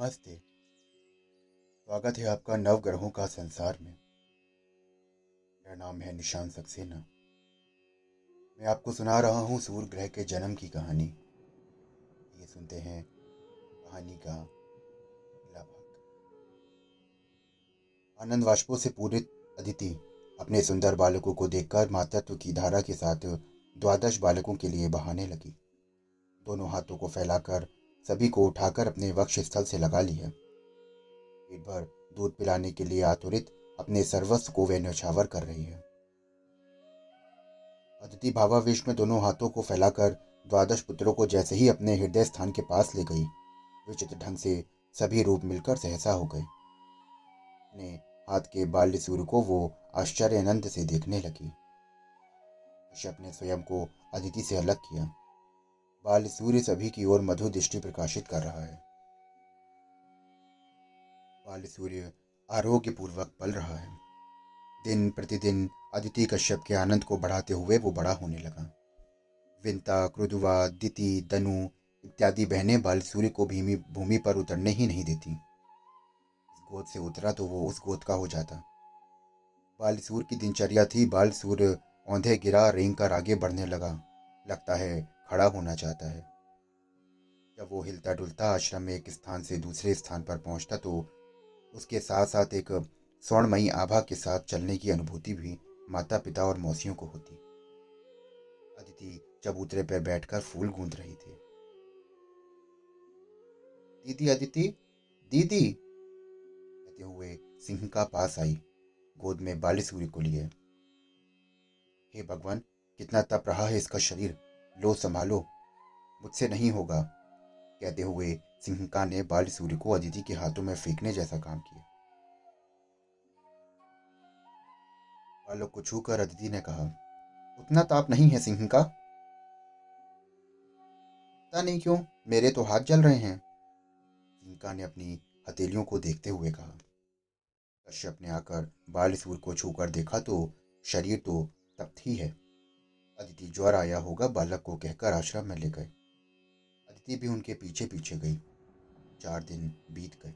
नमस्ते। स्वागत है आपका नव ग्रहों का संसार में। मेरा नाम है निशान सक्सेना। मैं आपको सुना रहा हूँ सूर्य ग्रह के जन्म की कहानी। ये सुनते हैं कहानी का अगला भाग। आनंद वाष्पों से पूरित अदिति अपने सुंदर बालकों को देखकर मातृत्व की धारा के साथ द्वादश बालकों के लिए बहाने लगी। दोनों हाथों को फैलाकर सभी को उठाकर अपने वक्ष स्थल से लगा लिया पेट भर दूध पिलाने के लिए आतुरित अपने सर्वस्व को वे न्यौछावर कर रही है। अदिति भावावेश में दोनों हाथों को फैलाकर द्वादश पुत्रों को जैसे ही अपने हृदय स्थान के पास ले गई, विचित्र ढंग से सभी रूप मिलकर सहसा हो गए। अपने हाथ के बाल्य सूर्य को वो आश्चर्य आनंद से देखने लगी। कश्यप ने स्वयं को अदिति से अलग किया। बाल सूर्य सभी की ओर मधु दृष्टि प्रकाशित कर रहा है। बाल सूर्य आरोग्य पूर्वक पल रहा है। दिन प्रतिदिन अदिति कश्यप के आनंद को बढ़ाते हुए वो बड़ा होने लगा। विंता क्रुदुवा दिति, दनु इत्यादि बहनें बाल सूर्य को भूमि भूमि पर उतरने ही नहीं देती। गोद से उतरा तो वो उस गोद का हो जाता। बाल सूर्य की दिनचर्या थी। बाल सूर्य औंधे गिरा, रेंग कर आगे बढ़ने लगा। लगता है खड़ा होना चाहता है। जब वो हिलता डुलता आश्रम में एक स्थान से दूसरे स्थान पर पहुँचता तो उसके साथ साथ एक स्वर्णमयी आभा के साथ चलने की अनुभूति भी माता पिता और मौसियों को होती। अदिति चबूतरे पर बैठकर फूल गूंद रही थी। दीदी, अदिति, दीदी! कहते हुए सिंह का पास आई, गोद में बाली सूर्य को लिए। हे भगवान, कितना तप रहा है इसका शरीर? लो संभालो। मुझसे नहीं होगा, कहते हुए सिंहका ने बाल सूर्य को अदिति के हाथों में फेंकने जैसा काम किया। बालक को छूकर अदिति ने कहा, उतना ताप नहीं है सिंह का पता नहीं क्यों, मेरे तो हाथ जल रहे हैं। सिंहका ने अपनी हथेलियों को देखते हुए कहा। कश्यप ने आकर बाल सूर्य को छूकर देखा तो शरीर तो तप्त ही है। अदिति ज्वर आया होगा, बालक को कहकर आश्रम में ले गए। अदिति भी उनके पीछे पीछे गई। चार दिन बीत गए।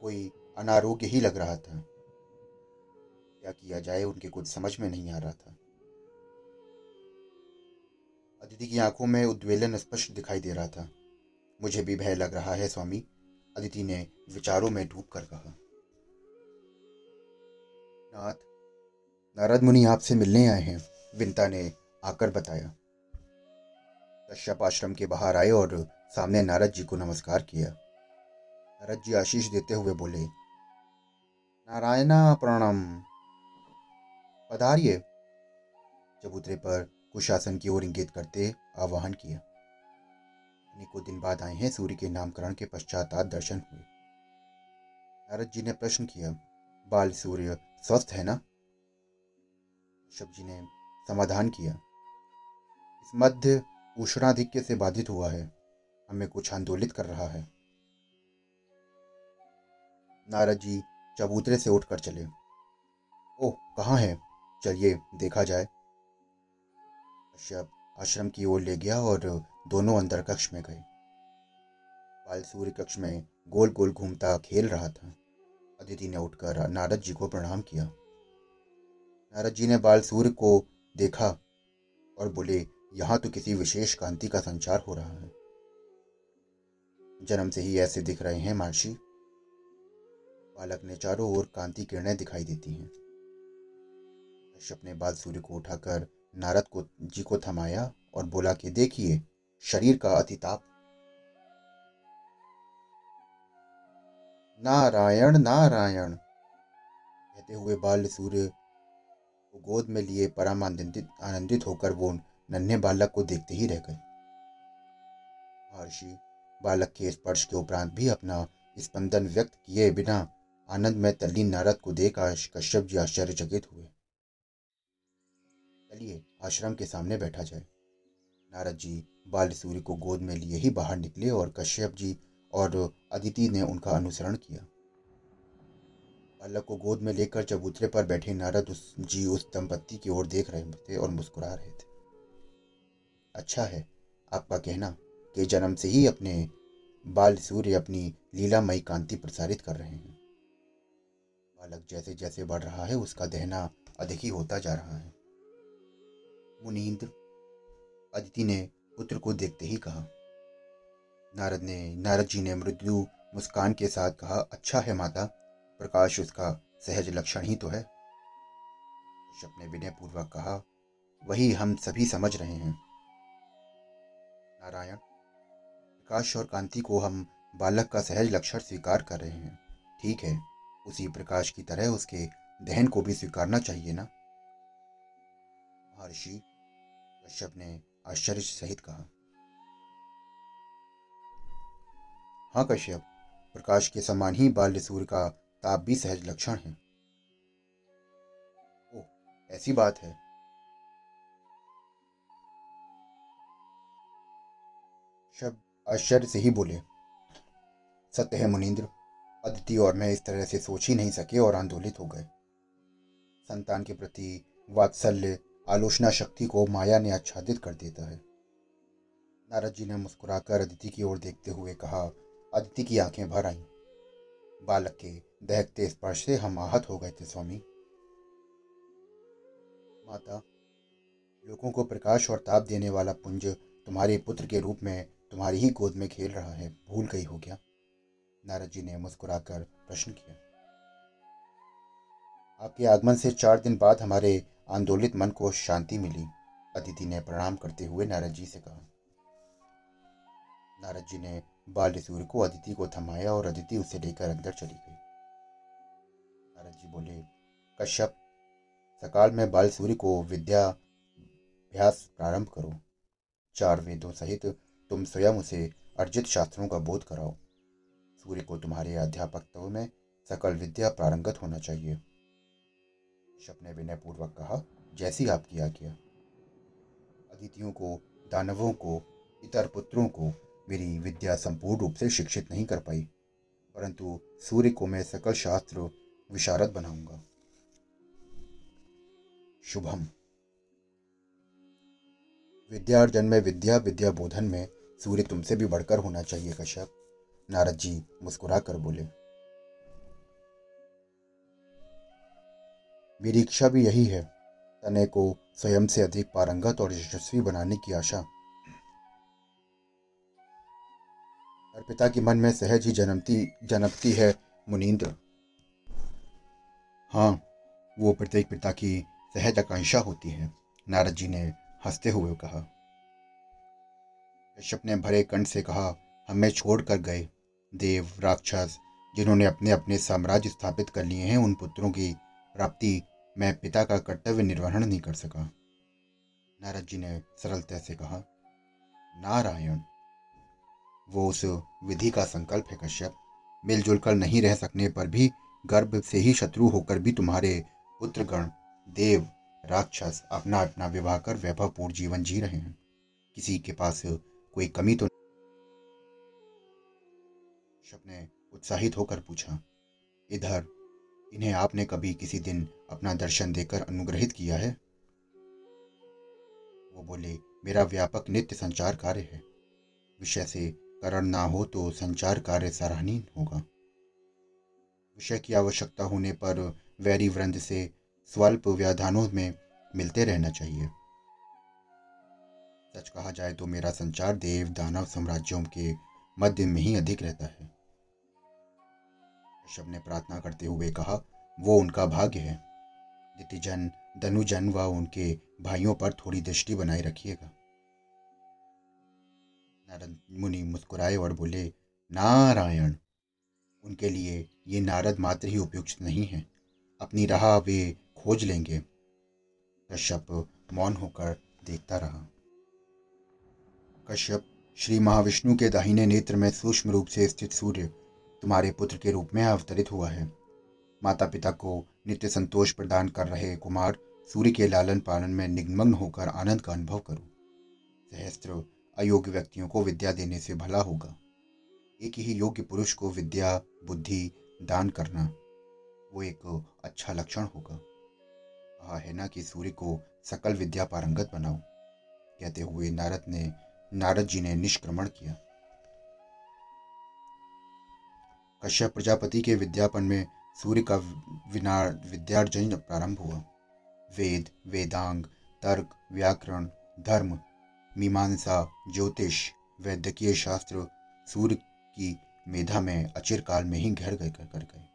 कोई अनारोग्य ही लग रहा था। क्या किया जाए, उनके कुछ समझ में नहीं आ रहा था। अदिति की आँखों में उद्वेलन स्पष्ट दिखाई दे रहा था। मुझे भी भय लग रहा है, स्वामी। अदिति ने विचारों में डूब कर कहा, नाथ नारद मुनि आपसे मिलने आए हैं। विंता ने आकर बताया। कश्यप आश्रम के बाहर आए और सामने नारद जी को नमस्कार किया। नारद जी आशीष देते हुए बोले, नारायणा प्रणाम, पधारिए। चबूतरे पर कुशासन की ओर इंगित करते आवाहन किया। को दिन बाद आए हैं, सूर्य के नामकरण के पश्चात आज दर्शन हुए। नारद जी ने प्रश्न किया, बाल सूर्य स्वस्थ है ना? ऋषभ जी ने समाधान किया। इस मध्य उष्णाधिक्य से बाधित हुआ है। हमें कुछ आंदोलित कर रहा है। नारद जी चबूतरे से उठकर चले। ओह, कहाँ है? चलिए, देखा जाए। कश्यप आश्रम की ओर ले गया और दोनों अंदर कक्ष में गए। बाल सूर्य कक्ष में गोल गोल घूमता खेल रहा था। अदिति ने उठकर नारद जी को प्रणाम किया। नारद जी ने बाल सूर्य को देखा और बोले, यहाँ तो किसी विशेष कांति का संचार हो रहा है। जन्म से ही ऐसे दिख रहे हैं महर्षि। बालक ने चारों ओर कांति किरणें दिखाई देती हैं। कश्यप ने बाल सूर्य को उठाकर नारद को, जी को थमाया और बोला कि देखिए, शरीर का अतिताप नारायण नारायण। कहते हुए बाल सूर्य को गोद में लिए परम आनंदित आनंदित होकर वो नन्हे बालक को देखते ही रह गए। महर्षि बालक के स्पर्श के उपरांत भी अपना स्पंदन व्यक्त किए बिना आनंद में तल्लीन नारद को देख कश्यप जी आश्चर्यचकित हुए। चलिए, आश्रम के सामने बैठा जाए। नारद जी बाल सूर्य को गोद में लिए ही बाहर निकले और कश्यप जी और अदिति ने उनका अनुसरण किया। बालक को गोद में लेकर चबूतरे पर बैठे नारद उस, जी उस दंपत्ति की ओर देख रहे थे और मुस्कुरा रहे थे। अच्छा है, आपका कहना कि जन्म से ही अपने बाल सूर्य अपनी लीलामयी कांति प्रसारित कर रहे हैं। बालक जैसे जैसे बढ़ रहा है, उसका दहना अधिक ही होता जा रहा है। मुनींद्र, अदिति ने पुत्र को देखते ही कहा। नारद ने, नारद जी ने मृदु मुस्कान के साथ कहा अच्छा है माता प्रकाश उसका सहज लक्षण ही तो है। कश्यप ने विनय पूर्वक कहा, वही हम सभी समझ रहे हैं। नारायण, प्रकाश और कांति को हम बालक का सहज लक्षण स्वीकार कर रहे हैं। ठीक है, उसी प्रकाश की तरह उसके दहन को भी स्वीकारना चाहिए ना? महर्षि कश्यप ने आश्चर्य सहित कहा हाँ कश्यप, प्रकाश के समान ही बाल्य सूर्य का ताप भी सहज लक्षण है। ओ ऐसी बात है। शब्द आश्चर्य से ही बोले, सत्य है मुनिंद्र अदिति और मैं इस तरह से सोच ही नहीं सके और आंदोलित हो गए। संतान के प्रति वात्सल्य, आलोचना शक्ति को माया ने आच्छादित कर देता है। नारद जी ने मुस्कुराकर अदिति की ओर देखते हुए कहा, अदिति की आँखें भर आईं। बालक के दहकते स्पर्श से हम आहत हो गए थे, स्वामी। माता, लोगों को प्रकाश और ताप देने वाला पुंज तुम्हारे पुत्र के रूप में तुम्हारी ही गोद में खेल रहा है, भूल गई हो क्या? नारद जी ने मुस्कुराकर प्रश्न किया। आपके आगमन से चार दिन बाद हमारे आंदोलित मन को शांति मिली, अदिति ने प्रणाम करते हुए नारद जी से कहा। नारद जी ने बाल्य सूर्य को अदिति को थमाया और अदिति उसे लेकर अंदर चली गई। जी बोले, कश्यप, सकाल में बाल सूर्य को विद्या अभ्यास प्रारंभ करो। चार वेदों सहित तुम स्वयं उसे अर्जित शास्त्रों का बोध कराओ। सूर्य को तुम्हारे अध्यापकत्व में सकल विद्या प्रारंगत होना चाहिए। कश्यप ने विनयपूर्वक कहा, जैसी आपकी आज्ञा। अदितियों को, दानवों को, इतर पुत्रों को मेरी विद्या संपूर्ण रूप से शिक्षित नहीं कर पाई। परंतु सूर्य को मैं सकल शास्त्र विशारद बनाऊँगा। शुभम। विद्यार्जन में विद्या विद्या बोधन में सूर्य तुमसे भी बढ़कर होना चाहिए, कश्यप। नारद जी मुस्कुरा कर बोले। मेरी इच्छा भी यही है, तने को स्वयं से अधिक पारंगत और यशस्वी बनाने की आशा। हर पिता के मन में सहज ही जन्मती जन्मती है मुनीन्द्र हाँ वो प्रत्येक पिता की सहज आकांक्षा होती है, नारद जी ने हँसते हुए कहा। कश्यप ने भरे कंठ से कहा, हमें छोड़कर गए। देव, राक्षस, जिन्होंने अपने अपने साम्राज्य स्थापित कर लिए हैं, उन पुत्रों की प्राप्ति मैं पिता का कर्तव्य निर्वहन नहीं कर सका। नारद जी ने सरलता से कहा, नारायण, वो उस विधि का संकल्प है कश्यप। मिलजुल कर नहीं रह सकने पर भी गर्भ से ही शत्रु होकर भी तुम्हारे पुत्रगण, देव, राक्षस अपना अपना विवाह कर वैभवपूर्ण जीवन जी रहे हैं। किसी के पास कोई कमी तो कश्यप ने उत्साहित होकर पूछा, इधर, इन्हें आपने कभी किसी दिन अपना दर्शन देकर अनुग्रहित किया है? वो बोले, मेरा व्यापक नित्य संचार कार्य है। विषय से करण ना हो तो संचार कार्य सराहनीय होगा। विषय की आवश्यकता होने पर वैरी वृंद से स्वल्प व्याधानों में मिलते रहना चाहिए। सच कहा जाए तो मेरा संचार देव दानव साम्राज्यों के मध्य में ही अधिक रहता है। ऋषभ ने प्रार्थना करते हुए कहा, वो उनका भाग्य है। दितिजन, धनुजन व उनके भाइयों पर थोड़ी दृष्टि बनाए रखिएगा। नारद मुनि मुस्कुराए और बोले, नारायण उनके लिए ये नारद मात्र ही उपयुक्त नहीं है। अपनी राह वे खोज लेंगे। कश्यप मौन होकर देखता रहा। कश्यप, श्री महाविष्णु के दाहिने नेत्र में सूक्ष्म रूप से स्थित सूर्य तुम्हारे पुत्र के रूप में अवतरित हुआ है। माता पिता को नित्य संतोष प्रदान कर रहे कुमार सूर्य के लालन पालन में निगमग्न होकर आनंद का अनुभव करो। सहस्त्र अयोग्य व्यक्तियों को विद्या देने से भला होगा। एक ही योग्य पुरुष को विद्या, बुद्धि दान करना, वो एक अच्छा लक्षण होगा। कहा है ना कि सूर्य को सकल विद्या पारंगत बनाओ। कहते हुए नारद ने, नारद जी ने निष्क्रमण किया। कश्यप प्रजापति के विद्यापन में सूर्य का विद्यार्जन प्रारंभ हुआ। वेद, वेदांग, तर्क, व्याकरण, धर्म, मीमांसा, ज्योतिष, वैद्यकीय शास्त्र, सूर्य की मेधा में अचिर काल में ही घर गए, कर गए।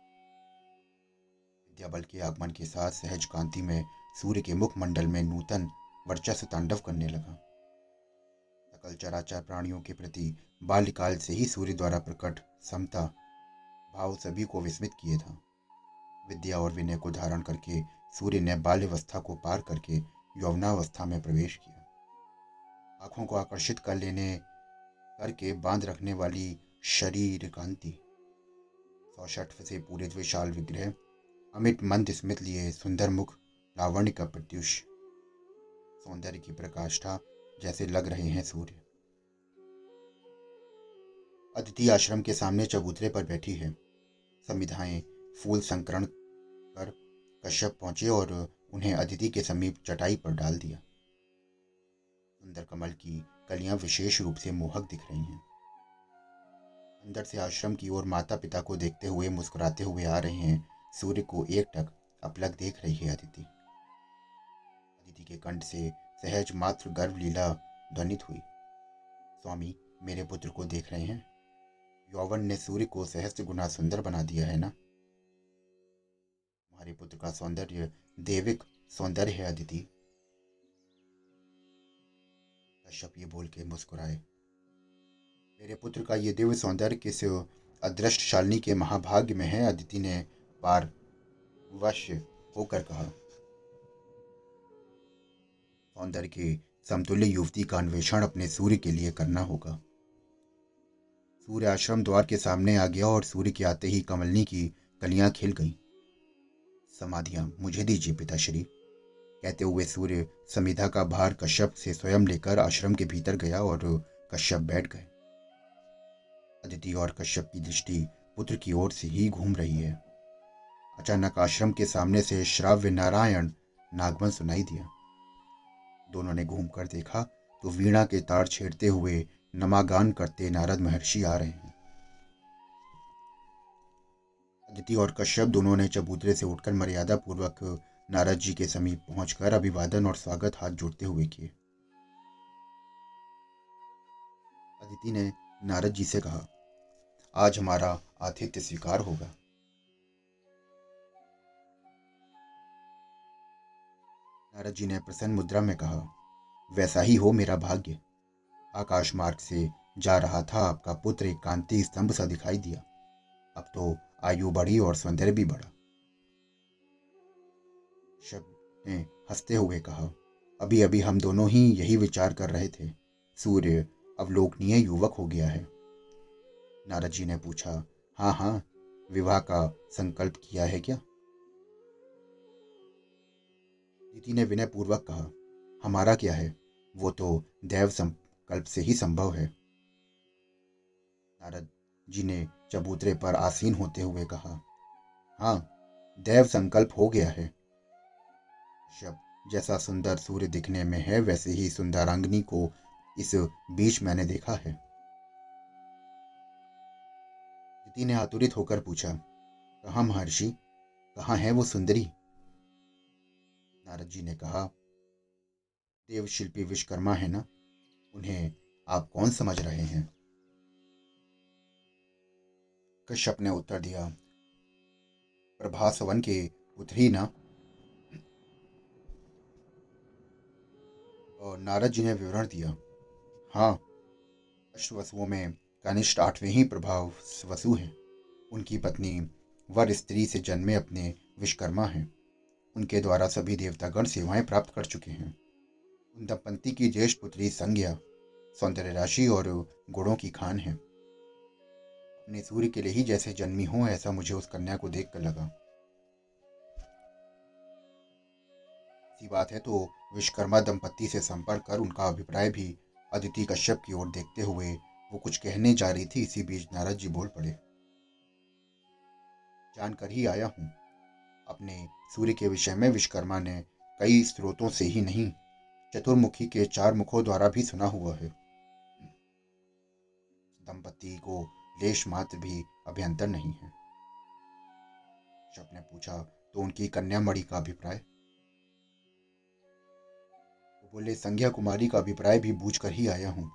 विद्याबल के आगमन के साथ सहज कांति में सूर्य के मुखमंडल में नूतन वर्चस्व तांडव करने लगा। सकल चराचर प्राणियों के प्रति बाल्यकाल से ही सूर्य द्वारा प्रकट समता, भाव सभी को विस्मित किए था। विद्या और विनय को धारण करके सूर्य ने बाल्यवस्था को पार करके यौवनावस्था में प्रवेश किया। आँखों को आकर्षित कर लेने, करके बाँध रखने वाली शरीर कांति। सौषठ से पूरे विशाल विग्रह। अमित मंद स्मित लिए सुंदर मुख लावण्य का प्रत्युष। सौंदर्य की प्रकाष्ठा जैसे लग रहे हैं सूर्य। अदिति आश्रम के सामने चबूतरे पर बैठी है। संविधाएँ फूल संकरण कर कश्यप पहुँचे और उन्हें अदिति के समीप चटाई पर डाल दिया। सुंदर कमल की कलियाँ विशेष रूप से मोहक दिख रही हैं। अंदर से आश्रम की ओर माता पिता को देखते हुए, मुस्कुराते हुए आ रहे हैं। सूर्य को एक टक अपलक देख रही है अदिति अदिति के कंठ से सहज मात्र गर्भ लीला ध्वनित हुई। स्वामी, मेरे पुत्र को देख रहे हैं। यौवन ने सूर्य को सहस्त्र गुना सुंदर बना दिया है ना? हमारे पुत्र का सौंदर्य, देविक सौंदर्य है अदिति कश्यप ये बोल के मुस्कुराए। मेरे पुत्र का ये दिव्य सौंदर्य किस अदृष्ट शालिनी के महाभाग्य में है? अदिति ने पार वश होकर कहा, सौंदर्य के समतुल्य युवती का अन्वेषण अपने सूर्य के लिए करना होगा। सूर्य आश्रम द्वार के सामने आ गया और सूर्य के आते ही कमलनी की कलियाँ खिल गईं। समाधियाँ, मुझे दीजिए पिताश्री। कहते हुए सूर्य समिधा का भार कश्यप से स्वयं लेकर आश्रम के भीतर गया और कश्यप बैठ गए। अदिति और कश्यप की दृष्टि पुत्र की ओर से ही घूम रही है। अचानक आश्रम के सामने से श्राव्य नारायण नागमन सुनाई दिया। दोनों ने घूमकर देखा तो वीणा के तार छेड़ते हुए नमागान करते नारद महर्षि आ रहे हैं। अदिति और कश्यप दोनों ने चबूतरे से उठकर मर्यादा पूर्वक नारद जी के समीप पहुंचकर अभिवादन और स्वागत हाथ जोड़ते हुए किए। अदिति ने नारद जी से कहा, आज हमारा आतिथ्य स्वीकार होगा। नारद जी ने प्रसन्न मुद्रा में कहा, वैसा ही हो मेरा भाग्य। आकाश मार्ग से जा रहा था, आपका पुत्र एक कांति स्तंभ सा दिखाई दिया। अब तो आयु बढ़ी और सौंदर्य भी बढ़ा। शब्द ने हँसते हुए कहा अभी अभी हम दोनों ही यही विचार कर रहे थे। सूर्य अवलोकनीय युवक हो गया है। नारद जी ने पूछा हाँ हाँ विवाह का संकल्प किया है क्या? दीदी ने विनय पूर्वक कहा, हमारा क्या है? वो तो दैव संकल्प से ही संभव है। नारद जी ने चबूतरे पर आसीन होते हुए कहा हाँ देव संकल्प हो गया है। शब जैसा सुंदर सूर्य दिखने में है, वैसे ही सुंदर सुंदरांगनी को इस बीच मैंने देखा है। दीदी ने आतुरित होकर पूछा, कहा महर्षि? कहाँ है वो सुंदरी? नारद जी ने कहा देव शिल्पी विश्वकर्मा है ना? उन्हें आप कौन समझ रहे हैं? कश्यप ने उत्तर दिया, प्रभासवन के उतरी ना? और नारद जी ने विवरण दिया हाँ अष्टवसुओं में कनिष्ठ आठवें ही प्रभाव वसु हैं। उनकी पत्नी वर स्त्री से जन्मे अपने विश्वकर्मा हैं। उनके द्वारा सभी देवतागण सेवाएँ प्राप्त कर चुके हैं। उन दंपति की ज्येष्ठ पुत्री संज्ञा, सौंदर्य राशि और गुणों की खान है। अपने सूर्य के लिए ही जैसे जन्मी हो, ऐसा मुझे उस कन्या को देखकर लगा। बात है तो विश्वकर्मा दंपति से संपर्क कर उनका अभिप्राय भी अदिति कश्यप की ओर देखते हुए वो कुछ कहने जा रही थी, इसी बीच नारद जी बोल पड़े। जानकर ही आया हूँ। अपने सूर्य के विषय में विश्वकर्मा ने कई स्रोतों से ही नहीं, चतुर्मुखी के चार मुखों द्वारा भी सुना हुआ है। दंपति को लेश मात्र भी अभ्यंतर नहीं है। शब ने पूछा तो उनकी कन्या मणि का अभिप्राय? बोले, संज्ञा कुमारी का अभिप्राय भी बूझ कर ही आया हूँ।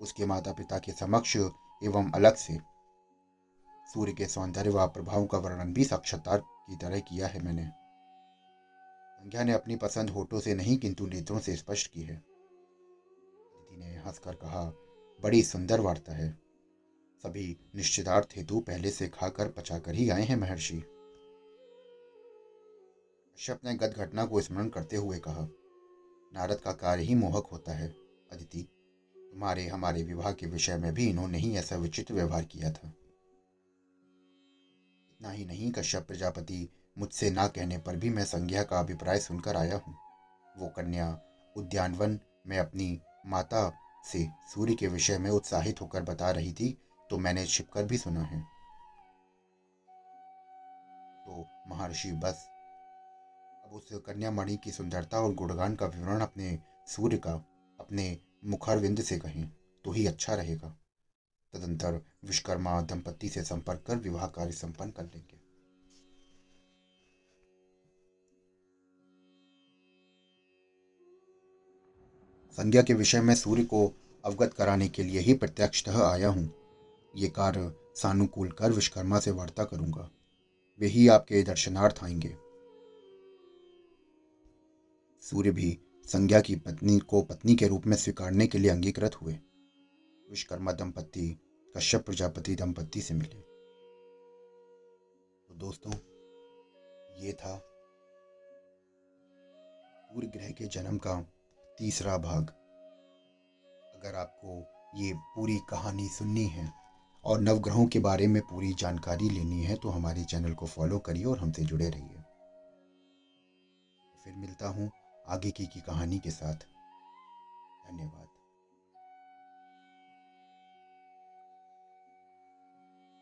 उसके माता पिता के समक्ष एवं अलग से सूर्य के सौंदर्य व प्रभाव का वर्णन भी साक्षात्कार की तरह किया है मैंने। संज्ञा ने अपनी पसंद होठों से नहीं, किंतु नेत्रों से स्पष्ट की है। दीदी ने हंसकर कहा, बड़ी सुंदर वार्ता है। सभी निश्चितार्थ हेतु पहले से खाकर पचाकर ही आए हैं, महर्षि। कश्यप ने गत घटना को स्मरण करते हुए कहा नारद का कार्य ही मोहक होता है, अदिति। तुम्हारे, हमारे विवाह के विषय में भी इन्होंने ही ऐसा विचित्र व्यवहार किया था। इतना ही नहीं, कश्यप प्रजापति मुझसे ना कहने पर भी मैं संज्ञा का अभिप्राय सुनकर आया हूँ। वो कन्या उद्यानवन में अपनी माता से सूर्य के विषय में उत्साहित होकर बता रही थी तो मैंने छिपकर भी सुना है। तो महर्षि बस उस कन्यामणि की सुंदरता और गुणगान का विवरण अपने सूर्य का, अपने मुखारविंद से कहें तो ही अच्छा रहेगा। तदंतर विश्वकर्मा दंपति से संपर्क कर विवाह कार्य संपन्न कर लेंगे। संज्ञा के विषय में सूर्य को अवगत कराने के लिए ही प्रत्यक्षतः आया हूँ। ये कार्य सानुकूल कर विश्वकर्मा से वार्ता करूँगा। वे ही आपके दर्शनार्थ आएँगे। सूर्य भी संज्ञा की पत्नी को पत्नी के रूप में स्वीकारने के लिए अंगीकृत हुए। विश्वकर्मा दंपति कश्यप प्रजापति दंपति से मिले। तो दोस्तों, ये था सूर्य ग्रह के जन्म का तीसरा भाग। अगर आपको ये पूरी कहानी सुननी है और नवग्रहों के बारे में पूरी जानकारी लेनी है तो हमारे चैनल को फॉलो करिए और हमसे जुड़े रहिए। फिर मिलता हूँ आगे की, की कहानी के साथ। धन्यवाद।